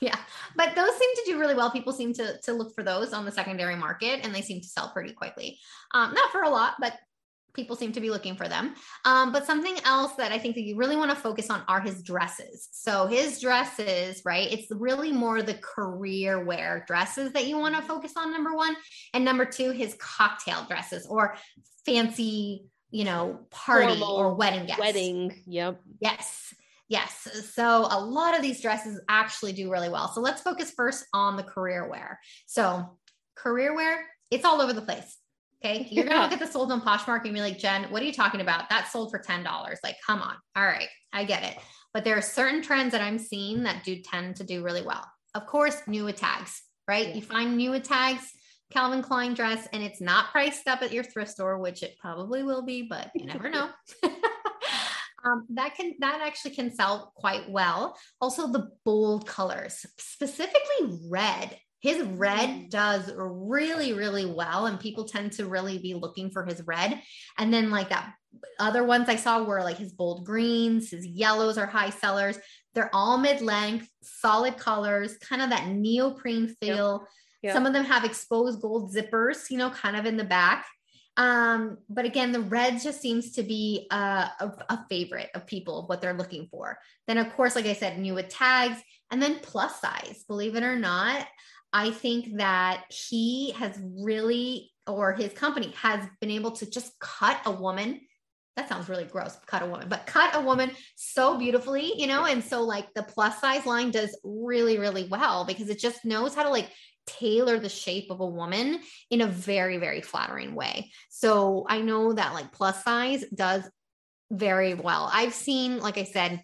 Yeah, but those seem to do really well. People seem to to look for those on the secondary market, and they seem to sell pretty quickly. Um, not for a lot, but people seem to be looking for them. Um, but something else that I think that you really want to focus on are his dresses. So his dresses, right? It's really more the career wear dresses that you want to focus on. Number one, and number two, his cocktail dresses or fancy, you know, party Formal or wedding guests. Wedding. Yep. Yes. Yes. So a lot of these dresses actually do really well. So let's focus first on the career wear. So career wear, it's all over the place. Okay. [LAUGHS] You're going to look at the sold on Poshmark and be like, Jen, what are you talking about? That sold for $10. Like, come on. All right. I get it. But there are certain trends that I'm seeing that do tend to do really well. Of course, new tags, right? Yeah. You find new tags, Calvin Klein dress, and it's not priced up at your thrift store, which it probably will be, but you never know. [LAUGHS] [LAUGHS] um, that can that actually can sell quite well. Also, the bold colors, specifically red his red mm. does really, really well. And people tend to really be looking for his red. And then, like that, other ones I saw were like his bold greens, his yellows are high sellers. They're all mid length, solid colors, kind of that neoprene feel. Yep. Yep. Some of them have exposed gold zippers, you know, kind of in the back. Um, but again, the red just seems to be a, a, a favorite of people, what they're looking for. Then, of course, like I said, new with tags and then plus size, believe it or not. I think that he has really, or his company has been able to just cut a woman. That sounds really gross, cut a woman, but cut a woman so beautifully, you know? And so, like, the plus size line does really, really well because it just knows how to, like, tailor the shape of a woman in a very, very flattering way. So, I know that, like, plus size does very well. I've seen, like I said,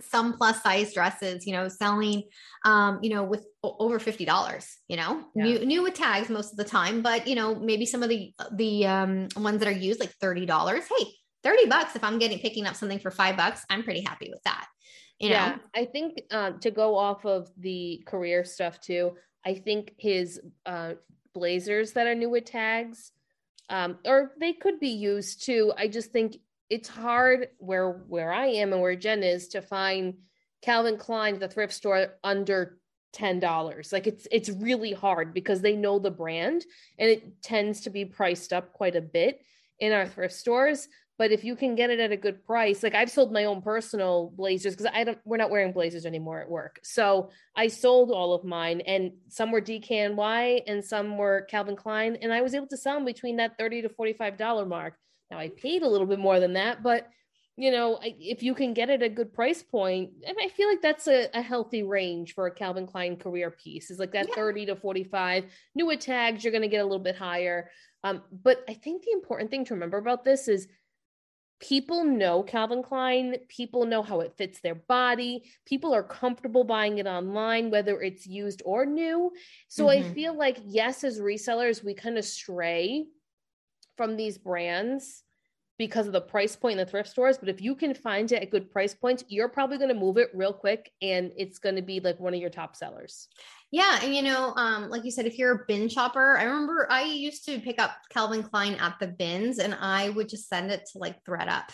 some plus size dresses, you know, selling, um, you know, with over $50, you know, yeah. new, new with tags most of the time, but you know, maybe some of the, the, um, ones that are used like $30. Hey, 30 bucks. If I'm getting, picking up something for five bucks, I'm pretty happy with that. You know? Yeah. I think, uh, to go off of the career stuff too, I think his, uh, blazers that are new with tags, um, or they could be used too. I just think it's hard where where I am and where Jen is to find Calvin Klein the thrift store under ten dollars. Like it's it's really hard because they know the brand and it tends to be priced up quite a bit in our thrift stores. But if you can get it at a good price, like I've sold my own personal blazers because I don't we're not wearing blazers anymore at work. So I sold all of mine and some were DKNY and some were Calvin Klein. And I was able to sell them between that 30 to $45 mark. Now I paid a little bit more than that, but you know, if you can get it at a good price point, I feel like that's a, a healthy range for a Calvin Klein career piece. Is like that yeah. 30 to 45. Newer tags, you're going to get a little bit higher. Um, but I think the important thing to remember about this is people know Calvin Klein, people know how it fits their body, people are comfortable buying it online, whether it's used or new. So mm-hmm. I feel like, yes, as resellers, we kind of stray from these brands because of the price point in the thrift stores. But if you can find it at good price points, you're probably going to move it real quick and it's going to be like one of your top sellers. Yeah. And you know, um, like you said, if you're a bin shopper, I remember I used to pick up Calvin Klein at the bins and I would just send it to like thredUP.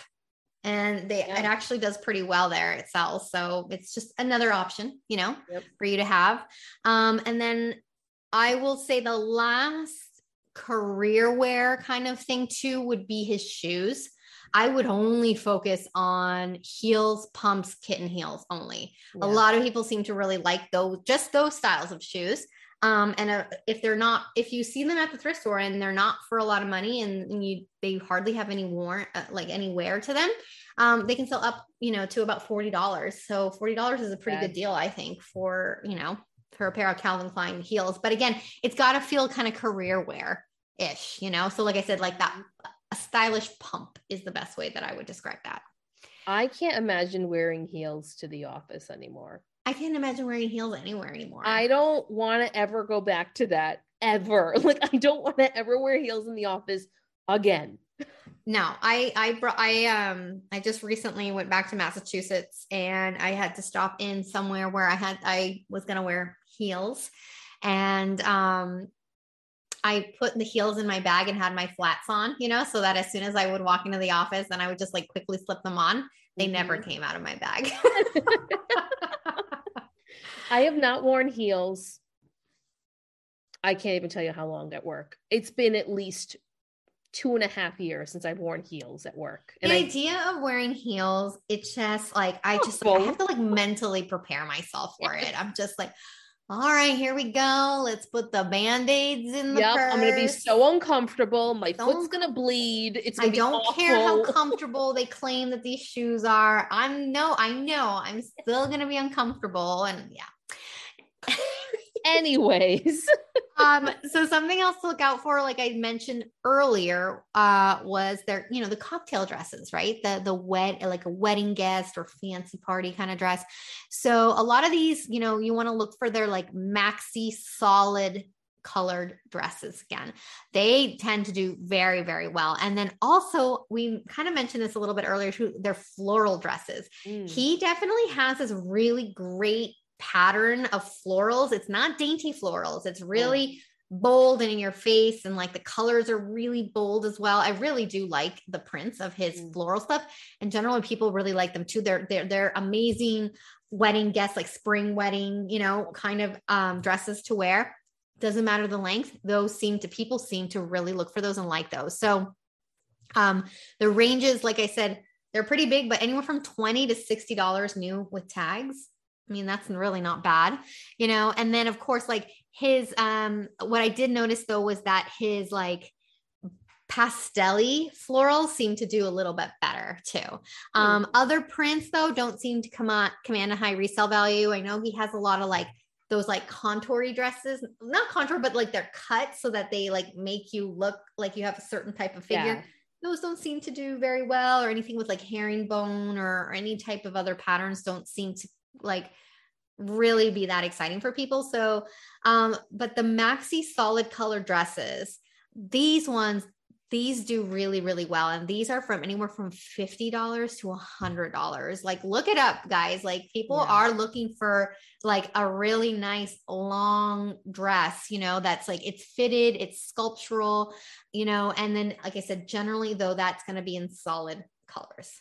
And they yeah. it actually does pretty well there. It sells. So it's just another option, you know, yep. for you to have. Um, and then I will say the last career wear kind of thing too would be his shoes. I would only focus on heels, pumps, kitten heels only. Yeah. A lot of people seem to really like those, just those styles of shoes. Um, and uh, if they're not, if you see them at the thrift store and they're not for a lot of money and, and you, they hardly have any worn, uh, like any wear to them, um, they can sell up, you know, to about $40. So $40 is a pretty good deal, I think, for, you know, for a pair of Calvin Klein heels. But again, it's got to feel kind of career wear ish, you know? So, like I said, like that, a stylish pump is the best way that I would describe that. I can't imagine wearing heels to the office anymore. I can't imagine wearing heels anywhere anymore. I don't want to ever go back to that ever. [LAUGHS] Like I don't want to ever wear heels in the office again. No, I I brought I um I just recently went back to Massachusetts and I had to stop in somewhere where I had I was gonna wear heels and um I put the heels in my bag and had my flats on, you know, so that as soon as I would walk into the office then I would just like quickly slip them on, they mm-hmm. never came out of my bag. [LAUGHS] I have not worn heels. I can't even tell you how long at work. It's been at least two and a half years since I've worn heels at work. And the I, idea of wearing heels, it's just like I just I have to like mentally prepare myself for it. I'm just like, all right, here we go. Let's put the band-aids in the yep, purse. I'm gonna be so uncomfortable. My don't, foot's gonna bleed. It's gonna I don't awful. care how [LAUGHS] comfortable they claim that these shoes are. I'm no, I know I'm still gonna be uncomfortable. And yeah. [LAUGHS] Anyways. [LAUGHS] um, so something else to look out for, like I mentioned earlier, uh, was their, you know, the cocktail dresses, right? The the wet, like a wedding guest or fancy party kind of dress. So a lot of these, you know, you want to look for their like maxi solid colored dresses again. They tend to do very, very well. And then also, we kind of mentioned this a little bit earlier too, they're floral dresses. Mm. He definitely has this really great pattern of florals. It's not dainty florals. It's really bold and in your face and like the colors are really bold as well. I really do like the prints of his mm. floral stuff. And generally people really like them too. They're they're they're amazing wedding guests like spring wedding, you know, kind of um dresses to wear. Doesn't matter the length. Those seem to people seem to really look for those and like those. So um the ranges like I said they're pretty big but anywhere from 20 to 60 dollars new with tags I mean, that's really not bad, you know? And then of course, like his, um, what I did notice though, was that his like, pastelly florals seem to do a little bit better too. Hmm. Um, mm. Other prints though don't seem to come on command a high resale value. I know he has a lot of like those like contoury dresses, not contour, but like they're cut so that they like make you look like you have a certain type of figure. Yeah. Those don't seem to do very well, or anything with like herringbone or, or any type of other patterns don't seem to like really be that exciting for people. So, um, but the maxi solid color dresses, these ones, these do really, really well. And these are from anywhere from $50 to $100. Like, look it up, guys. Like, people yeah. are looking for like a really nice long dress, you know, that's like it's fitted, it's sculptural, you know. And then, like I said, generally, though, that's going to be in solid colors.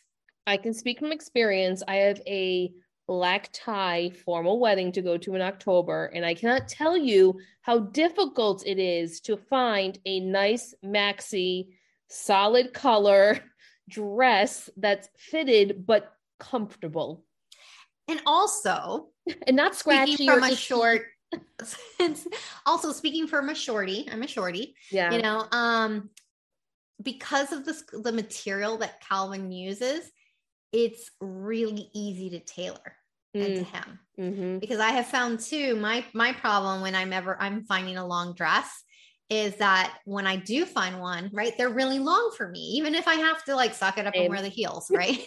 I can speak from experience. I have a black tie formal wedding to go to in October. And I cannot tell you how difficult it is to find a nice maxi solid color [LAUGHS] dress that's fitted but comfortable. And also, and not scratchy from a short. [LAUGHS] also speaking from a shorty, I'm a shorty. Yeah. You know, um, because of the the material that Calvin uses, it's really easy to tailor mm. into him mm-hmm. because I have found too my my problem when I'm ever I'm finding a long dress is that when I do find one, right, they're really long for me, even if I have to like suck it up Same. and wear the heels, [LAUGHS] right?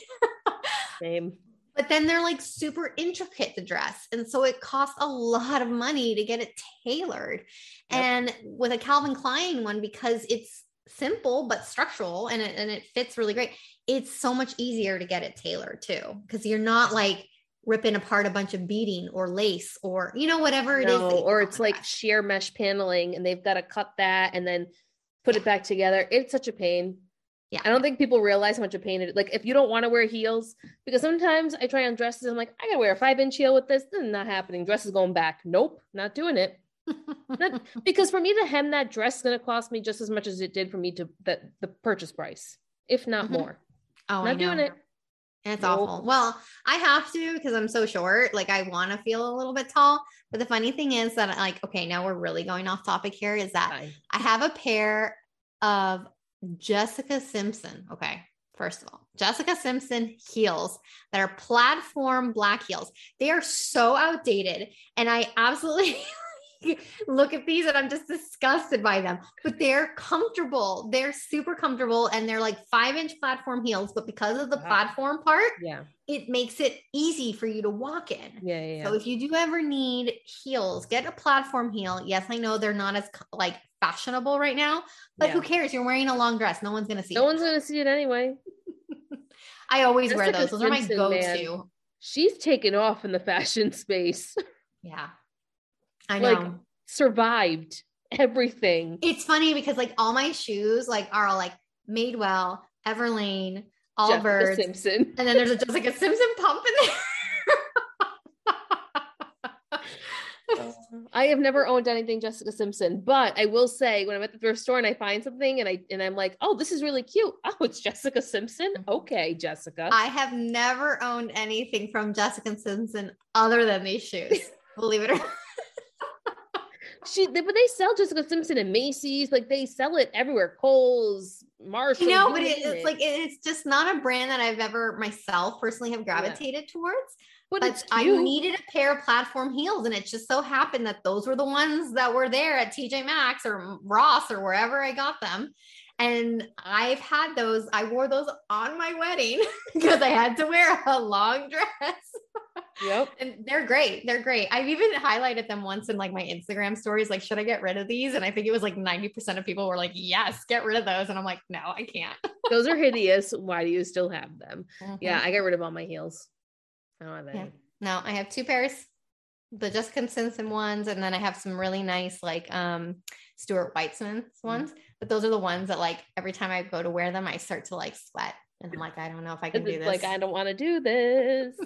Same. But then they're like super intricate to dress. And so it costs a lot of money to get it tailored. Yep. And with a Calvin Klein one, because it's simple but structural and it, and it fits really great, it's so much easier to get it tailored too. Cause you're not like ripping apart a bunch of beading or lace or you know whatever it no, is. or it's like sheer mesh paneling and they've got to cut that and then put it back together. It's such a pain. Yeah. I don't think people realize how much a pain it is like if you don't want to wear heels because sometimes i try on dresses i'm like i gotta wear a five inch heel with this. This is not happening. Dress is going back. Nope not doing it. Not, [LAUGHS] because for me to hem that dress is going to cost me just as much as it did for me to the, the purchase price if not mm-hmm. more oh not doing it it's nope. awful. Well, I have to because I'm so short. Like I want to feel a little bit tall. But the funny thing is that like, okay, now we're really going off topic here. Is that Bye. I have a pair of Jessica Simpson. Okay. First of all, Jessica Simpson heels that are platform black heels. They are so outdated. And I absolutely [LAUGHS] [LAUGHS] look at these and I'm just disgusted by them. But they're comfortable. They're super comfortable and they're like five inch platform heels. But because of the wow. platform part, yeah, it makes it easy for you to walk in. Yeah, yeah, So if you do ever need heels, get a platform heel. Yes, I know they're not as like fashionable right now, but yeah. who cares? You're wearing a long dress. No one's gonna see. No it. one's gonna see it anyway. [LAUGHS] I always wear those. Those are my go-to. Man. She's taken off in the fashion space. [LAUGHS] Yeah. I know. Like survived [LAUGHS] everything. It's funny because like all my shoes like are all like Madewell, Everlane, Allbirds, Simpson, and then there's a Jessica Simpson pump in there. [LAUGHS] I have never owned anything Jessica Simpson, but I will say when I'm at the thrift store and I find something and I and I'm like, oh, this is really cute. [LAUGHS] Oh, it's Jessica Simpson. Mm-hmm. Okay, Jessica. I have never owned anything from Jessica Simpson other than these shoes. believe it or not. She they, but they sell Jessica Simpson in Macy's, like they sell it everywhere. Kohl's, Marshall. You know, but it, it's like it's just not a brand that I've ever myself personally have gravitated yeah. towards. But, but I needed a pair of platform heels, and it just so happened that those were the ones that were there at TJ Maxx or Ross or wherever I got them. And I've had those, I wore those on my wedding [LAUGHS] because I had to wear a long dress. Yep. [LAUGHS] and they're great. They're great. I've even highlighted them once in like my Instagram stories. Like, should I get rid of these? And I think it was like 90% of people were like, yes, get rid of those. And I'm like, no, I can't. [LAUGHS] those are hideous. Why do you still have them? Mm-hmm. Yeah, I got rid of all my heels. I don't have any. Yeah. No, I have two pairs, the Jessica Simpson ones, and then I have some really nice like um Stuart Weitzman's mm-hmm. ones. But those are the ones that like every time I go to wear them, I start to like sweat. And I'm like, I don't know if I can do this. Like, I don't want to do this.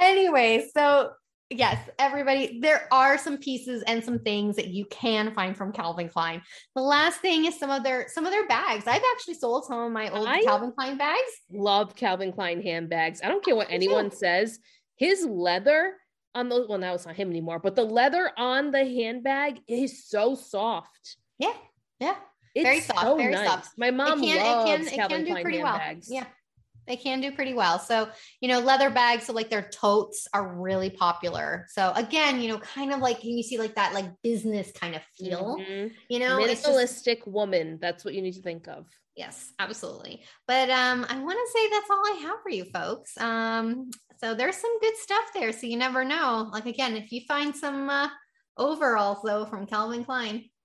anyway, so yes, everybody, there are some pieces and some things that you can find from Calvin Klein. The last thing is some of their some of their bags. I've actually sold some of my old I Calvin Klein bags. Love Calvin Klein handbags. I don't care what anyone says. His leather on those, well, now it's not him anymore, but the leather on the handbag is so soft. Yeah. Yeah. It's very soft, so very nice. soft. My mom it can, loves it can, Calvin it can do pretty handbags. well. Yeah. They can do pretty well. So, you know, leather bags, so like their totes are really popular. So again, you know, kind of like you see like that like business kind of feel, mm-hmm. you know, minimalistic just, woman. That's what you need to think of. Yes, absolutely. But um, I want to say that's all I have for you folks. Um, so there's some good stuff there. So you never know. Like again, if you find some uh, overalls though from Calvin Klein.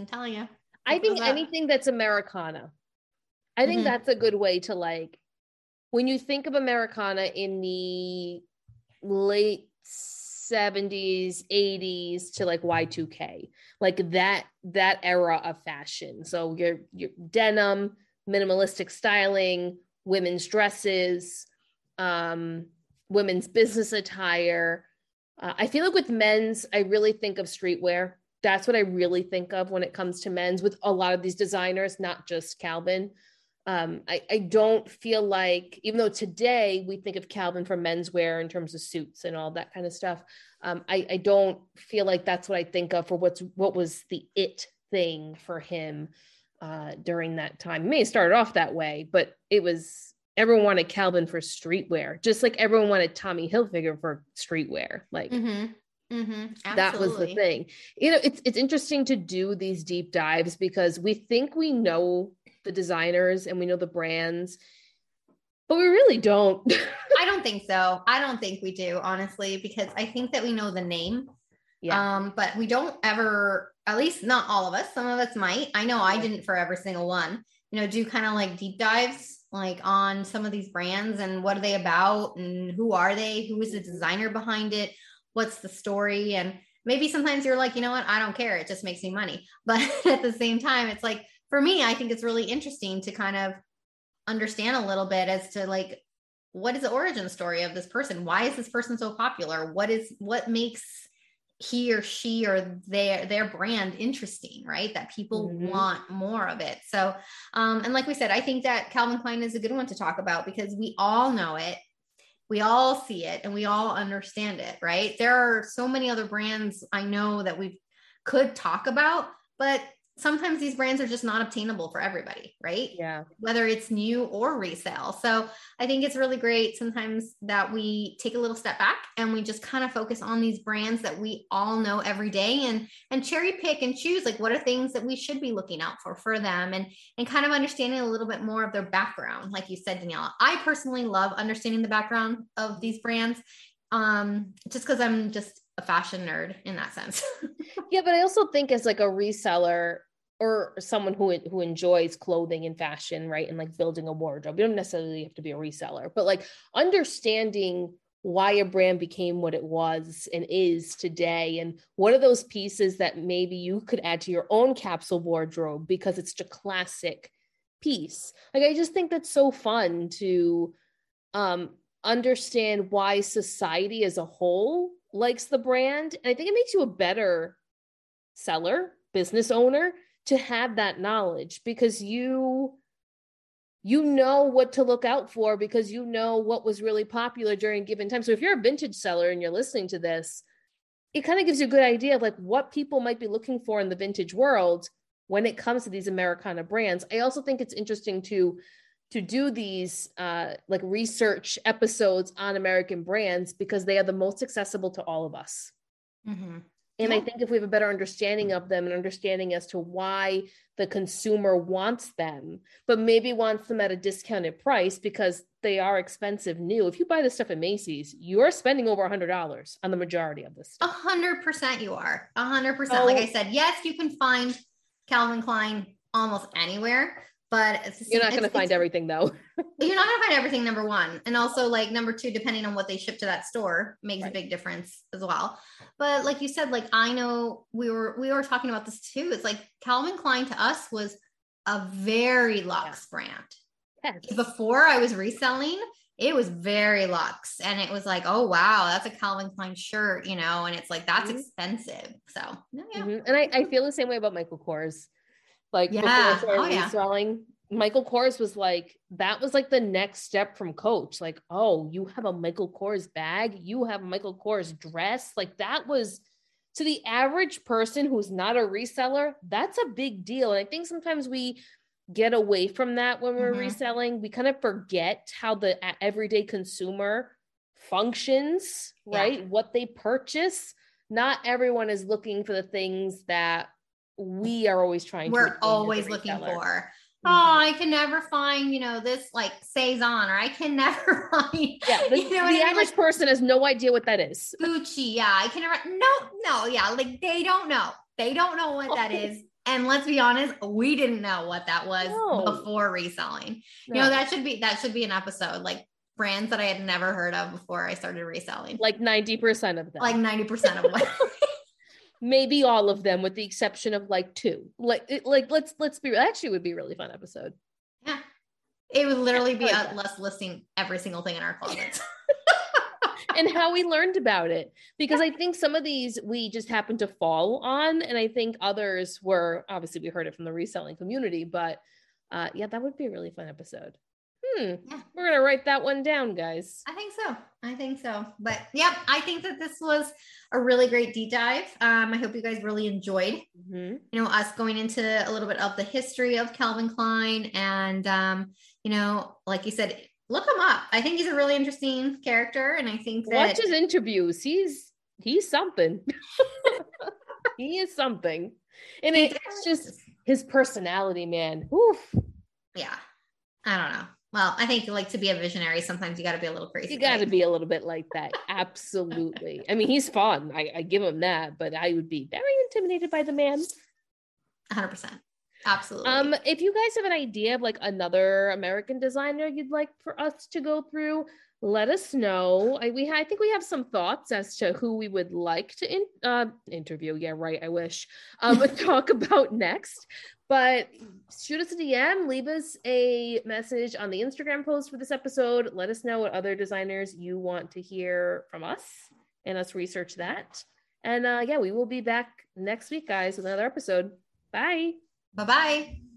I'm telling you. I think anything that's Americana. I think mm-hmm. that's a good way to like when you think of Americana in the late 70s 80s to like y2k like that that era of fashion so your your denim minimalistic styling women's dresses um women's business attire uh, i feel like with men's i really think of streetwear that's what i really think of when it comes to men's with a lot of these designers not just calvin um, I, I don't feel like even though today we think of calvin for menswear in terms of suits and all that kind of stuff um, I, I don't feel like that's what i think of for what's what was the it thing for him uh, during that time it may have started off that way but it was everyone wanted calvin for streetwear just like everyone wanted tommy hilfiger for streetwear like mm-hmm. Mm-hmm. that was the thing you know it's it's interesting to do these deep dives because we think we know the designers and we know the brands, but we really don't. [LAUGHS] I don't think so. I don't think we do, honestly, because I think that we know the name. Yeah. Um, but we don't ever, at least not all of us, some of us might. I know I didn't for every single one, you know, do kind of like deep dives like on some of these brands and what are they about and who are they? Who is the designer behind it? What's the story? And maybe sometimes you're like, you know what? I don't care. It just makes me money. [LAUGHS] But at the same time, it's like, for me, I think it's really interesting to kind of understand a little bit as to like what is the origin story of this person? Why is this person so popular? What is what makes he or she or their their brand interesting, right? That people mm-hmm. want more of it. So, um, and like we said, I think that Calvin Klein is a good one to talk about because we all know it, we all see it, and we all understand it, right? There are so many other brands I know that we could talk about, but sometimes these brands are just not obtainable for everybody, right? Yeah. Whether it's new or resale. So I think it's really great sometimes that we take a little step back and we just kind of focus on these brands that we all know every day and and cherry pick and choose like what are things that we should be looking out for for them and and kind of understanding a little bit more of their background. Like you said, Daniela, I personally love understanding the background of these brands um just because I'm just a fashion nerd in that sense. [LAUGHS] yeah, but I also think as like a reseller or someone who who enjoys clothing and fashion, right? And like building a wardrobe. You don't necessarily have to be a reseller, but like understanding why a brand became what it was and is today and what are those pieces that maybe you could add to your own capsule wardrobe because it's a classic piece like i just think that's so fun to um understand why society as a whole likes the brand and i think it makes you a better seller business owner to have that knowledge because you you know what to look out for because you know what was really popular during given time. So if you're a vintage seller and you're listening to this, it kind of gives you a good idea of like what people might be looking for in the vintage world when it comes to these Americana brands. I also think it's interesting to to do these uh, like research episodes on American brands because they are the most accessible to all of us. Mm-hmm. And yeah. I think if we have a better understanding of them and understanding as to why the consumer wants them, but maybe wants them at a discounted price because they are expensive new. If you buy this stuff at Macy's, you're spending over a hundred dollars on the majority of this. A hundred percent you are. A hundred percent. Like I said, yes, you can find Calvin Klein almost anywhere, but [LAUGHS] you're not going to find everything though you're not going to find everything number one and also like number two depending on what they ship to that store makes right. a big difference as well but like you said like i know we were we were talking about this too it's like calvin klein to us was a very luxe yeah. brand yes. before i was reselling it was very luxe and it was like oh wow that's a calvin klein shirt you know and it's like that's mm-hmm. expensive so yeah. Mm-hmm. and I, I feel the same way about michael kors like yeah. before I oh, yeah. Michael Kors was like, that was like the next step from Coach. Like, oh, you have a Michael Kors bag, you have a Michael Kors dress. Like, that was to the average person who's not a reseller, that's a big deal. And I think sometimes we get away from that when we're mm-hmm. reselling. We kind of forget how the everyday consumer functions, right? What they purchase. Not everyone is looking for the things that we are always trying we're always looking for. Mm-hmm. Oh i can never find you know this like saison or i can [LAUGHS] never find yeah the, you know the average like, person has no idea what that is. Gucci yeah i can never no no yeah like they don't know. They don't know what that is. [LAUGHS] And let's be honest we didn't know what that was no. before reselling. No. you know that should be that should be an episode like brands that i had never heard of before i started reselling. Like 90% of them. Like 90% of what [LAUGHS] maybe all of them with the exception of like two. Like like let's let's be actually would be a really fun episode. Yeah. It would literally be like us listing every single thing in our closets [LAUGHS] and how we learned about it. Because i think some of these we just happened to fall on and i think others were obviously we heard it from the reselling community but uh yeah that would be a really fun episode Hmm. Yeah. We're gonna write that one down, guys. I think so. I think so. But yep, I think that this was a really great deep dive. Um, I hope you guys really enjoyed, mm-hmm. you know, us going into a little bit of the history of Calvin Klein, and um, you know, like you said, look him up. I think he's a really interesting character, and I think that watch his interviews. He's he's something. [LAUGHS] he is something, and it's just his personality, man. Oof. Yeah, I don't know. Well, I think like to be a visionary, sometimes you got to be a little crazy. You got to be a little bit like that. Absolutely. I mean, he's fun. I, I, give him that, but I would be very intimidated by the man. 100%. Absolutely. Um, if you guys have an idea of like another American designer you'd like for us to go through, let us know. I, we I think we have some thoughts as to who we would like to in, uh, interview. Yeah, right. I wish. Um, [LAUGHS] [LAUGHS] talk about next. But shoot us a DM, leave us a message on the Instagram post for this episode. Let us know what other designers you want to hear from us and us research that. And uh, yeah, we will be back next week, guys, with another episode. Bye. Bye bye.